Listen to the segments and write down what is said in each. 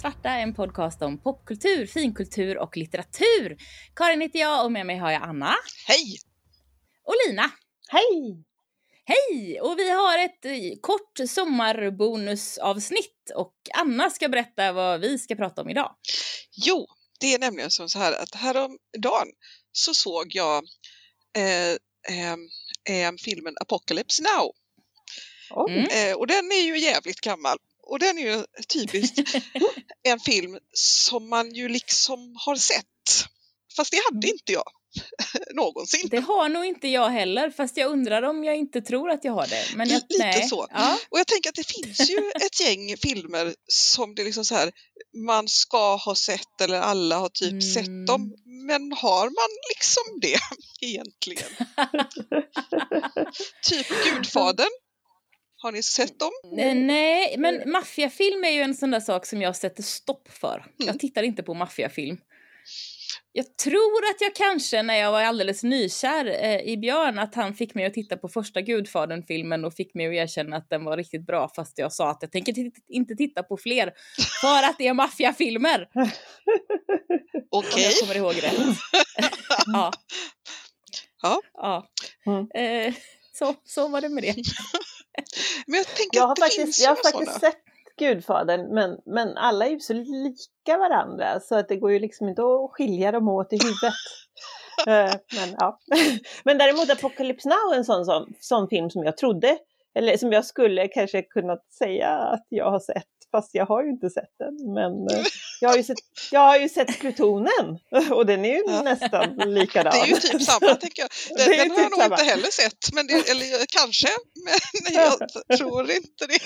svarta, en podcast om popkultur, finkultur och litteratur. Karin heter jag och med mig har jag Anna. Hej! Och Lina. Hej! Hej! Och vi har ett eh, kort sommarbonusavsnitt och Anna ska berätta vad vi ska prata om idag. Jo, det är nämligen som så här att häromdagen så såg jag eh, eh, eh, filmen Apocalypse Now. Mm. Eh, och den är ju jävligt gammal. Och den är ju typiskt en film som man ju liksom har sett. Fast det hade inte jag någonsin. Det har nog inte jag heller, fast jag undrar om jag inte tror att jag har det. Men jag, Lite nej. så. Ja. Och jag tänker att det finns ju ett gäng filmer som det liksom så här, man ska ha sett eller alla har typ Mm. sett dem. Men har man liksom det egentligen? typ Gudfadern. Har ni sett dem? Nej, Nej, men maffiafilm är ju en sån där sak som jag sätter stopp för. Mm. Jag tittar inte på maffiafilm. Jag tror att jag kanske, när jag var alldeles nykär eh, i Björn, att han fick mig att titta på första Gudfadern-filmen och fick mig att erkänna att den var riktigt bra, fast jag sa att jag tänker inte titta på fler, för att det är maffiafilmer. Om Okej. jag kommer ihåg rätt. ja. Ja. ja. Mm. Eh, så, så var det med det. Men jag tänker Jag har att det faktiskt, finns jag har faktiskt sådana. sett Gudfadern, men, men alla är ju så lika varandra så att det går ju liksom inte att skilja dem åt i huvudet. Eh, men, ja. men däremot Apocalypse Now är en sån, sån, sån film som jag trodde, eller som jag skulle kanske kunnat säga att jag har sett, fast jag har ju inte sett den. Men eh, jag har ju sett, jag har ju sett Plutonen och den är ju Ja. nästan likadan. Det är ju typ samma, tänker jag. Den, den har jag typ nog samma. inte heller sett, men det, eller kanske, men jag tror inte det.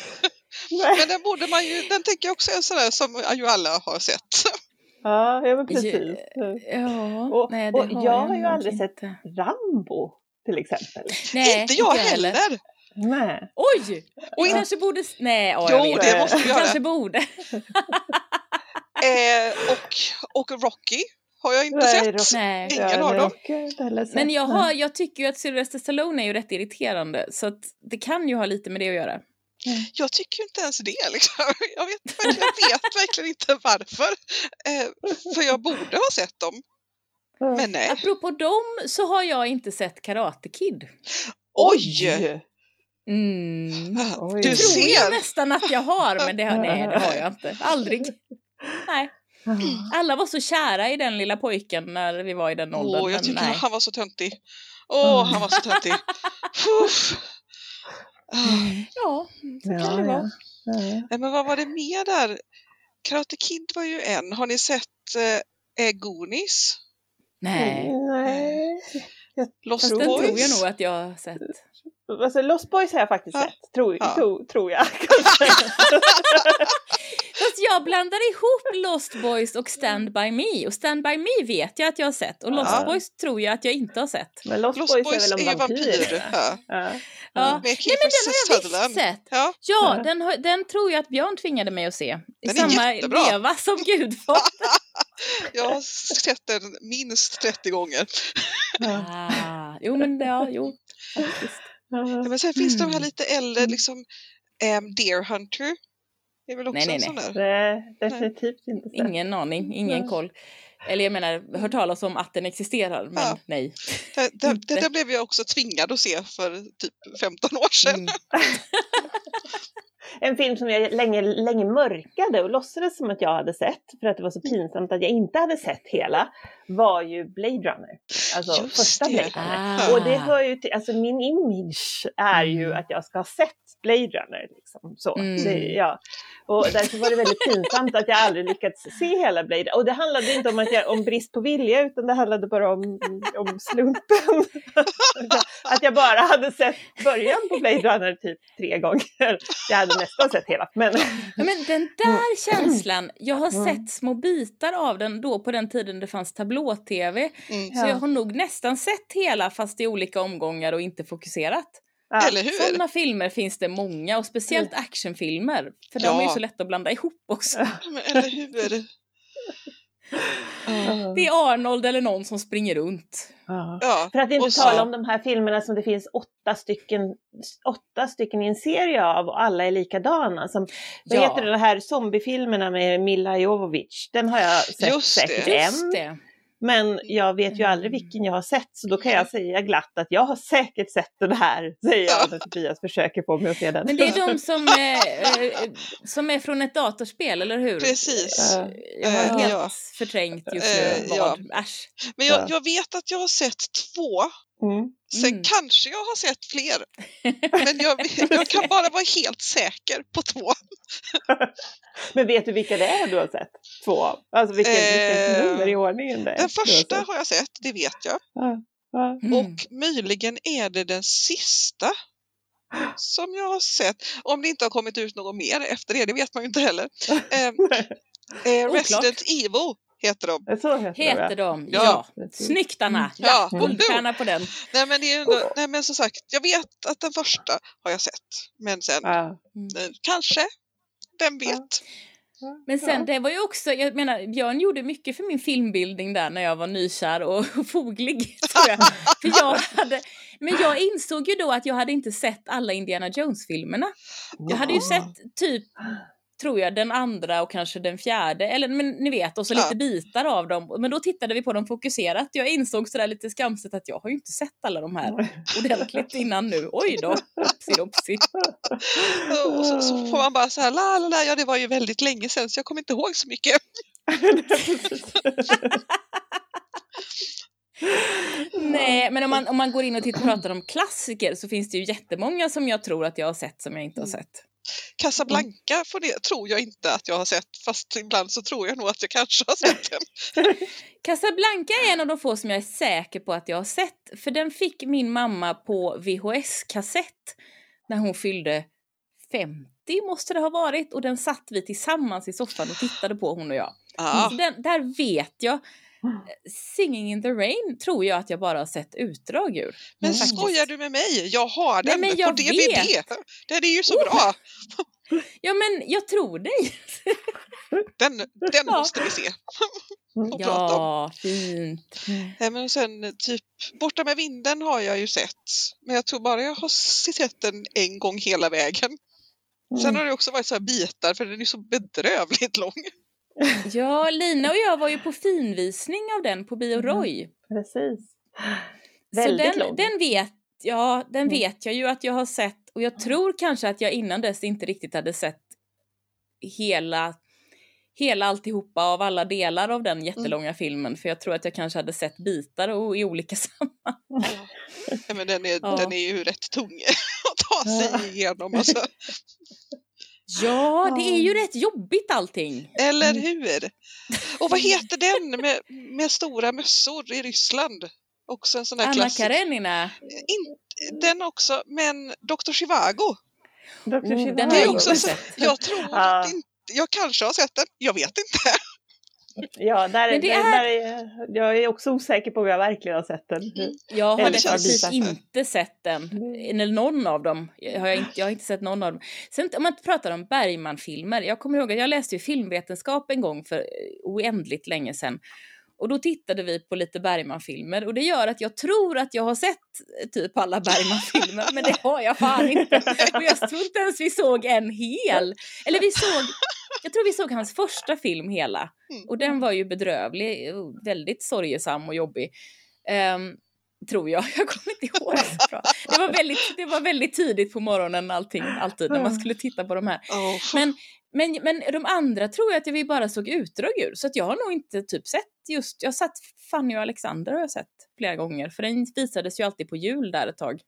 Nej. Men den borde man ju, den tänker jag också är sådär som ju alla har sett. Ja, ja men precis. Ja, Och- nej, det och har jag har ju aldrig inte. sett Rambo till exempel. Nej, inte jag jag heller. Nej. Oj! Och Vi in- kanske borde... Nej, ja, Jo, jag vet. det måste vi göra. kanske borde. Eh, och, och Rocky har jag inte sett. Rocky. Nej. Ingen av men dem. jag Men jag, har, jag tycker ju att Sylvester Stallone är ju rätt irriterande, så att det kan ju ha lite med det att göra. Jag tycker inte ens det. Liksom. Jag, vet, verkligen- jag vet verkligen inte varför. Eh, för jag borde ha sett dem. Men nej. Apropå dem så har jag inte sett Karate Kid. Oj! Mm. Du Tror jag ser! nästan att jag har, men det har, nej, det har jag inte. Aldrig. Nej. Alla var så kära i den lilla pojken när vi var i den åldern. Åh, jag tycker nej. han var så töntig. Åh, han var så töntig. Uff. Ah. Ja, så kan Ja, det vara. ja. Ja. Nej, men vad var det mer där? Karate Kid var ju en. Har ni sett eh, Goonies? Nej. Nej. Lost Fast den Boys? tror jag nog att jag har sett. Alltså, Lost Boys har jag faktiskt Ja. sett, tror, Ja. tror, tror jag. Fast jag blandar ihop Lost Boys och Stand By Me. Och Stand By Me vet jag att jag har sett. Och Lost Ja. Boys tror jag att jag inte har sett. Men Lost, Lost Boys, Boys är väl om vampyrer? Ja. Ja. Ja. Med Nej men den har jag visst sett. Ja, Ja, den, har, den tror jag att Björn tvingade mig att se. I Den är samma leva som Gudfadern. jag har sett den minst 30 gånger. Ah, jo men ja, jo. Faktiskt. Ja, Men sen finns de här Mm. lite äldre, liksom um, Deer Hunter. Det är väl också Nej, nej, en sån nej. där. Nej, definitivt inte sett. Ingen aning, ingen Nej. koll. Eller jag menar, hört talas om att den existerar, men Ja. nej. Det, det, det där blev jag också tvingad att se för typ 15 år sedan. Mm. En film som jag länge, länge mörkade och låtsades som att jag hade sett, för att det var så pinsamt att jag inte hade sett hela, var ju Blade Runner. Alltså Just första. Blade Runner. Ah. Och det hör ju till, alltså min image är ju Mm. att jag ska ha sett Blade Runner. Liksom, så. Mm. Det, ja. Och därför var det väldigt pinsamt att jag aldrig lyckats se hela Blade Och det handlade inte om, att jag, om brist på vilja utan det handlade bara om, om slumpen. att jag bara hade sett början på Blade Runner typ tre gånger. Jag hade nästan sett hela. Men, men den där känslan, jag har Mm. sett små bitar av den då på den tiden det fanns tablå-tv. Mm. Så jag har nog nästan sett hela fast i olika omgångar och inte fokuserat. ja. Eller hur? Sådana filmer finns det många och speciellt actionfilmer. För de är ju Ja. så lätta att blanda ihop också. Men, eller hur? Det är Arnold eller någon som springer runt. Ja. Ja, För att inte så- tala om de här filmerna som det finns åtta stycken, åtta stycken i en serie av och alla är likadana. Som, vad Ja. heter det, de här zombiefilmerna med Mila Jovovich? Den har jag sett Just det. säkert Just en. Men jag vet ju aldrig vilken jag har sett så då kan jag säga glatt att jag har säkert sett den här, säger jag när Tobias försöker få mig att se den. Men det är de som, eh, eh, som är från ett datorspel, eller hur? Precis. Ja. Jag har Eh, helt ja. förträngt just Eh, nu ja. vad. Äsch. Men jag, Ja. jag vet att jag har sett två, Mm. sen Mm. kanske jag har sett fler. Men jag, jag kan bara vara helt säker på två. Men vet du vilka det är du har sett? Två av? Alltså vilken, vilken Eh, nummer i ordningen det är? Den har första sett? har jag sett, det vet jag. Ja, ja. Mm. Och möjligen är det den sista som jag har sett. Om det inte har kommit ut något mer efter det, det vet man ju inte heller. Eh, eh. Resident Evil heter de. Så heter, Heter de? Ja. Ja. Snyggt Anna! Ja, Ja, mm. guldstjärna på den. Nej men, det är ändå, nej men som sagt, jag vet att den första har jag sett. Men sen, Ja. eh, kanske, vem vet? Men sen Ja. det var ju också, jag menar Björn gjorde mycket för min filmbildning där när jag var nykär och foglig. Tror jag. för jag hade, men jag insåg ju då att jag hade inte sett alla Indiana Jones-filmerna. Jag hade ju sett typ, tror jag, den andra och kanske den fjärde, eller men ni vet, och så Ja. lite bitar av dem. Men då tittade vi på dem fokuserat. Jag insåg sådär lite skamset att jag har ju inte sett alla de här ordentligt innan nu. Oj då, opsi opsi. Och så, så får man bara så här, la, la, la, ja det var ju väldigt länge sedan så jag kommer inte ihåg så mycket. Nej, men om man, om man går in och tittar, pratar om klassiker så finns det ju jättemånga som jag tror att jag har sett som jag inte har Mm. sett. Casablanca får det, tror jag inte att jag har sett, fast ibland så tror jag nog att jag kanske har sett den. Casablanca är en av de få som jag är säker på att jag har sett. För den fick min mamma på VHS-kassett när hon fyllde 50 måste det ha varit. Och den satt vi tillsammans i soffan och tittade på hon och jag. Ja, Så den, där vet jag. Singing in the rain tror jag att jag bara har sett utdrag ur. men faktiskt. skojar du med mig? Jag har Nej, den på jag DVD. vet. Den är ju så Oh. bra. Ja men jag tror dig. Den, den Ja. måste vi se och prata om. Ja, fint. Nej, men sen typ Borta med vinden har jag ju sett. Men jag tror bara jag har sett den en gång hela vägen. Sen Mm. har det också varit så här bitar för den är så bedrövligt lång. Ja, Lina och jag var ju på finvisning av den på Bio Mm. Roy. Precis. Så Väldigt den, lång. den vet Ja, den Mm. vet jag ju att jag har sett och jag tror kanske att jag innan dess inte riktigt hade sett hela hela alltihopa av alla delar av den jättelånga filmen för jag tror att jag kanske hade sett bitar och, i olika sammanhang. Ja, men den, är, Ja. den är ju rätt tung att ta sig igenom. Alltså. Ja, det är ju rätt jobbigt allting. Eller Mm. hur? Och vad heter den med, med stora mössor i Ryssland? Också en sån där Anna. Karenina. In, den också, men Dr. Chivago. Dr. Mm, Zhivago. den Det är också så, jag tror Ja. inte, jag kanske har sett den, jag vet inte. Ja, där, Men det där, är- där är, jag är också osäker på om jag verkligen har sett den. Jag har definitivt inte sett den. Mm. Eller någon av dem. Jag har, inte, jag har inte sett någon av dem. Sen om man pratar om Bergman-filmer. Jag kommer ihåg att jag läste ju filmvetenskap en gång för oändligt länge sedan. Och då tittade vi på lite Bergman-filmer och det gör att jag tror att jag har sett eh, typ alla Bergman-filmer men det har jag fan inte. Och jag tror inte ens vi såg en hel. Eller vi såg, jag tror vi såg hans första film hela. Mm. Och den var ju bedrövlig, väldigt sorgesam och jobbig. Ehm, tror jag, jag kommer inte ihåg så bra. Det var väldigt, det var väldigt tidigt på morgonen allting, alltid när man skulle titta på de här. Oh. Men, men, men de andra tror jag att vi bara såg utdrag ur, så att jag har nog inte typ sett just, jag har sett Fanny och Alexander har jag sett flera gånger, för den visades ju alltid på jul där ett tag.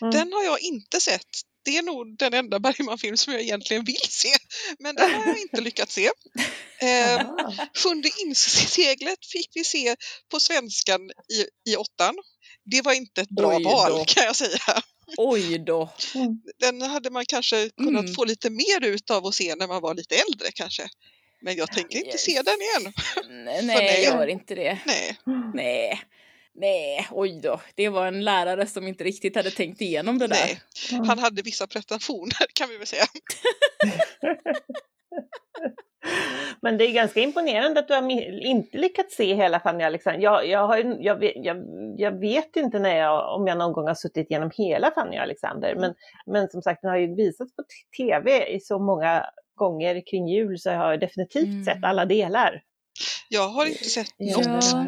Mm. Den har jag inte sett. Det är nog den enda Bergman-film som jag egentligen vill se, men den har jag inte lyckats se. Eh. Sjunde inseglet fick vi se på svenskan i, i åttan. Det var inte ett bra val kan jag säga. Oj då! Den hade man kanske kunnat Mm. få lite mer ut av att se när man var lite äldre kanske. Men jag tänker inte se den igen. Nej, nej. gör inte det. Nej. Nej. Nej, oj då. Det var en lärare som inte riktigt hade tänkt igenom det där. Nej. Han hade vissa pretensioner kan vi väl säga. Men det är ganska imponerande att du har inte lyckats se hela Fanny Alexander. Jag, jag, har, jag, vet, jag, jag vet inte när jag, om jag någon gång har suttit igenom hela Fanny Alexander, men, men som sagt den har ju visats på tv i så många gånger kring jul så jag har definitivt mm. sett alla delar. Jag har inte sett något. Ja.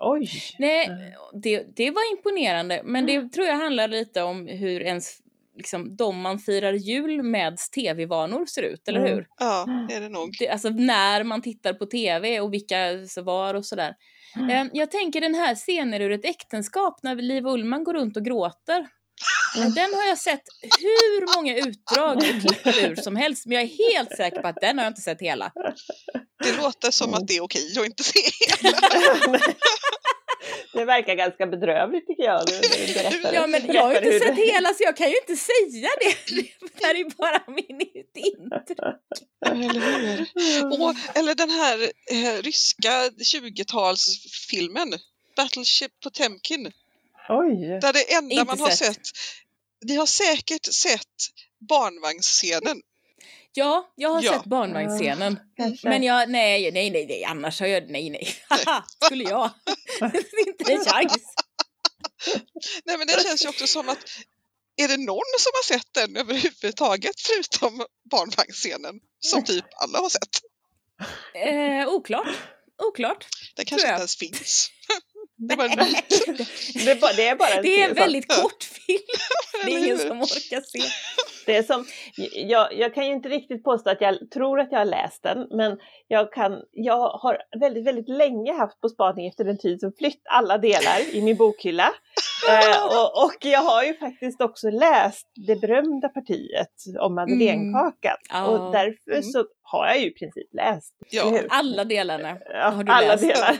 Oj! Nej, det, det var imponerande, men det tror jag handlar lite om hur ens liksom, de man firar jul med tv-vanor ser ut, eller mm. hur? Ja, det är det nog. Det, alltså när man tittar på tv och vilka så var och sådär. Mm. Eh, jag tänker den här scenen ur ett äktenskap när Liv Ullman går runt och gråter. Mm. Den har jag sett hur många utdrag och klipp ur som helst, men jag är helt säker på att den har jag inte sett hela. Det låter som att det är okej att inte se hela. Det verkar ganska bedrövligt tycker jag. Du, du berättar, ja, men jag har inte sett det. hela så jag kan ju inte säga det. Det här är bara min intryck. Eller hur? eller den här eh, ryska 20-talsfilmen Battleship Potemkin. Oj! Där det enda inte man har sett. sett. Ni har säkert sett barnvagnsscenen. Ja, jag har ja. sett barnvagnsscenen. Ja, men jag, nej, nej, nej, nej, annars har jag, nej, nej, skulle jag. inte en chans. Nej, men det känns ju också som att är det någon som har sett den överhuvudtaget förutom barnvagnsscenen som typ alla har sett? Eh, oklart. Oklart. Den kanske inte ens finns. Det, det, är bara, det är bara en Det är en väldigt kort film. Det är ingen som orkar se. Det är som, jag, jag kan ju inte riktigt påstå att jag tror att jag har läst den, men jag, kan, jag har väldigt, väldigt länge haft på spaning efter den tid som flytt alla delar i min bokhylla. Eh, och, och, jag har ju faktiskt också läst det berömda partiet om madeleinekakan mm. oh. och därför mm. så har jag ju i princip läst. Ja. Alla delarna ja, har du alla läst. Delar.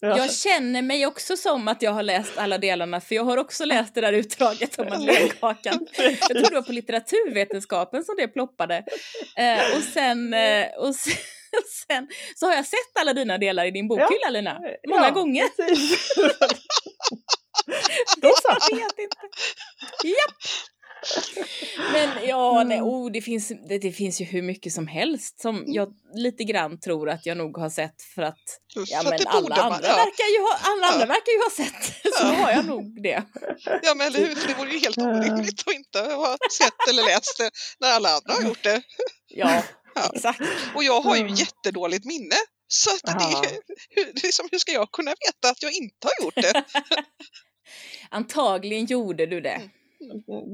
ja. Jag känner mig också som att jag har läst alla delarna för jag har också läst det där utdraget om madeleinekakan. Jag tror det var på litteraturvetenskapen som det ploppade. Eh, och sen, eh, och sen sen så har jag sett alla dina delar i din bokhylla ja. Lina. Många ja, gånger. Så. Jag vet inte. Japp. Men ja, nej, mm. oh, det, finns, det, det, finns ju hur mycket som helst som mm. jag lite grann tror att jag nog har sett för att ja, men alla, andra ja. verkar ju ha, alla andra verkar ju ha sett. Så har jag nog det. Ja men eller hur, för det vore ju helt orimligt att inte ha sett eller läst det när alla andra har gjort det. Ja, ja. exakt. Och jag har ju mm. jättedåligt minne. Så att det, hur, liksom, hur ska jag kunna veta att jag inte har gjort det? Antagligen gjorde du det. Mm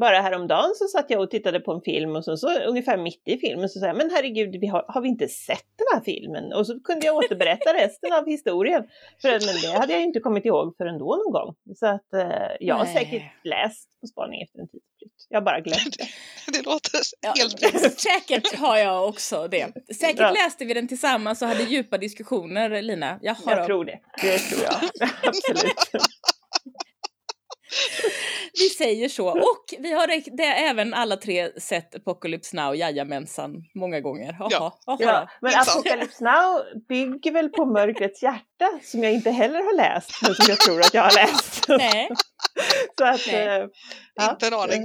bara häromdagen så satt jag och tittade på en film och så, så ungefär mitt i filmen så sa jag, men herregud, vi har, har vi inte sett den här filmen? Och så kunde jag återberätta resten av historien. För men det hade jag inte kommit ihåg förrän då någon gång. Så att eh, jag har säkert läst På spaning efter en tidsflytt. Jag har bara glömt det. det låter helt ja, Säkert har jag också det. Säkert ja. läste vi den tillsammans och hade djupa diskussioner, Lina. Jag, har jag tror det. Det tror jag. Absolut. vi säger så. Och vi har det, även alla tre sett Apocalypse Now, jajamensan, många gånger. Aha, ja. Aha. ja, men Apocalypse Now bygger väl på Mörkrets hjärta som jag inte heller har läst, men som jag tror att jag har läst. Nej. så att, Nej. Äh, ja, inte en aning.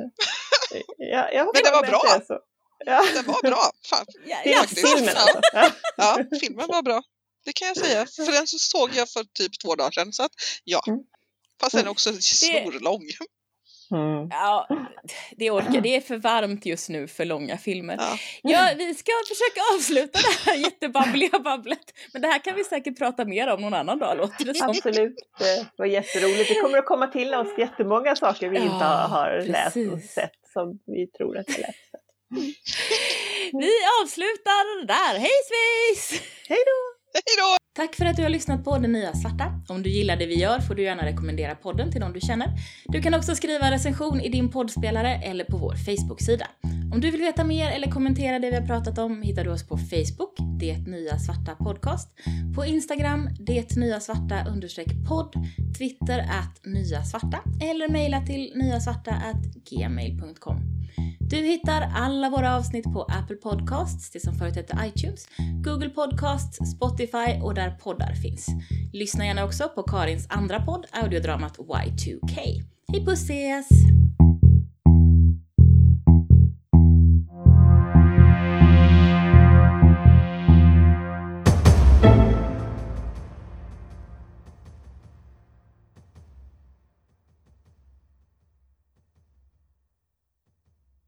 Ja, jag men det var bra. Det, så. Ja. Den var bra. Fan. Ja, ja, filmen alltså. ja, filmen var bra. Det kan jag säga. För den så såg jag för typ två dagar sedan. Så att ja, mm. Fast den är också snorlång. Mm. Ja, det orkar. Det är för varmt just nu för långa filmer. Ja. ja. vi ska försöka avsluta det här jättebabbliga babblet. Men det här kan vi säkert prata mer om någon annan dag, låter det som. Absolut, det var jätteroligt. Det kommer att komma till oss jättemånga saker vi ja, inte har precis. läst och sett som vi tror att vi har läst. Vi avslutar där. Hej svejs! Hej då! Hej då! Tack för att du har lyssnat på Den Nya Svarta. Om du gillar det vi gör får du gärna rekommendera podden till de du känner. Du kan också skriva recension i din poddspelare eller på vår Facebook-sida. Om du vill veta mer eller kommentera det vi har pratat om hittar du oss på Facebook, Det Nya Svarta Podcast, på Instagram, Det Nya Svarta podd, Twitter att Nya Svarta eller mejla till nyasvarta gmail.com. Du hittar alla våra avsnitt på Apple Podcasts, det som förut hette iTunes, Google Podcasts, Spotify och där där poddar finns. Lyssna gärna också på Karins andra podd, audiodramat Y2K. Hej puss ses!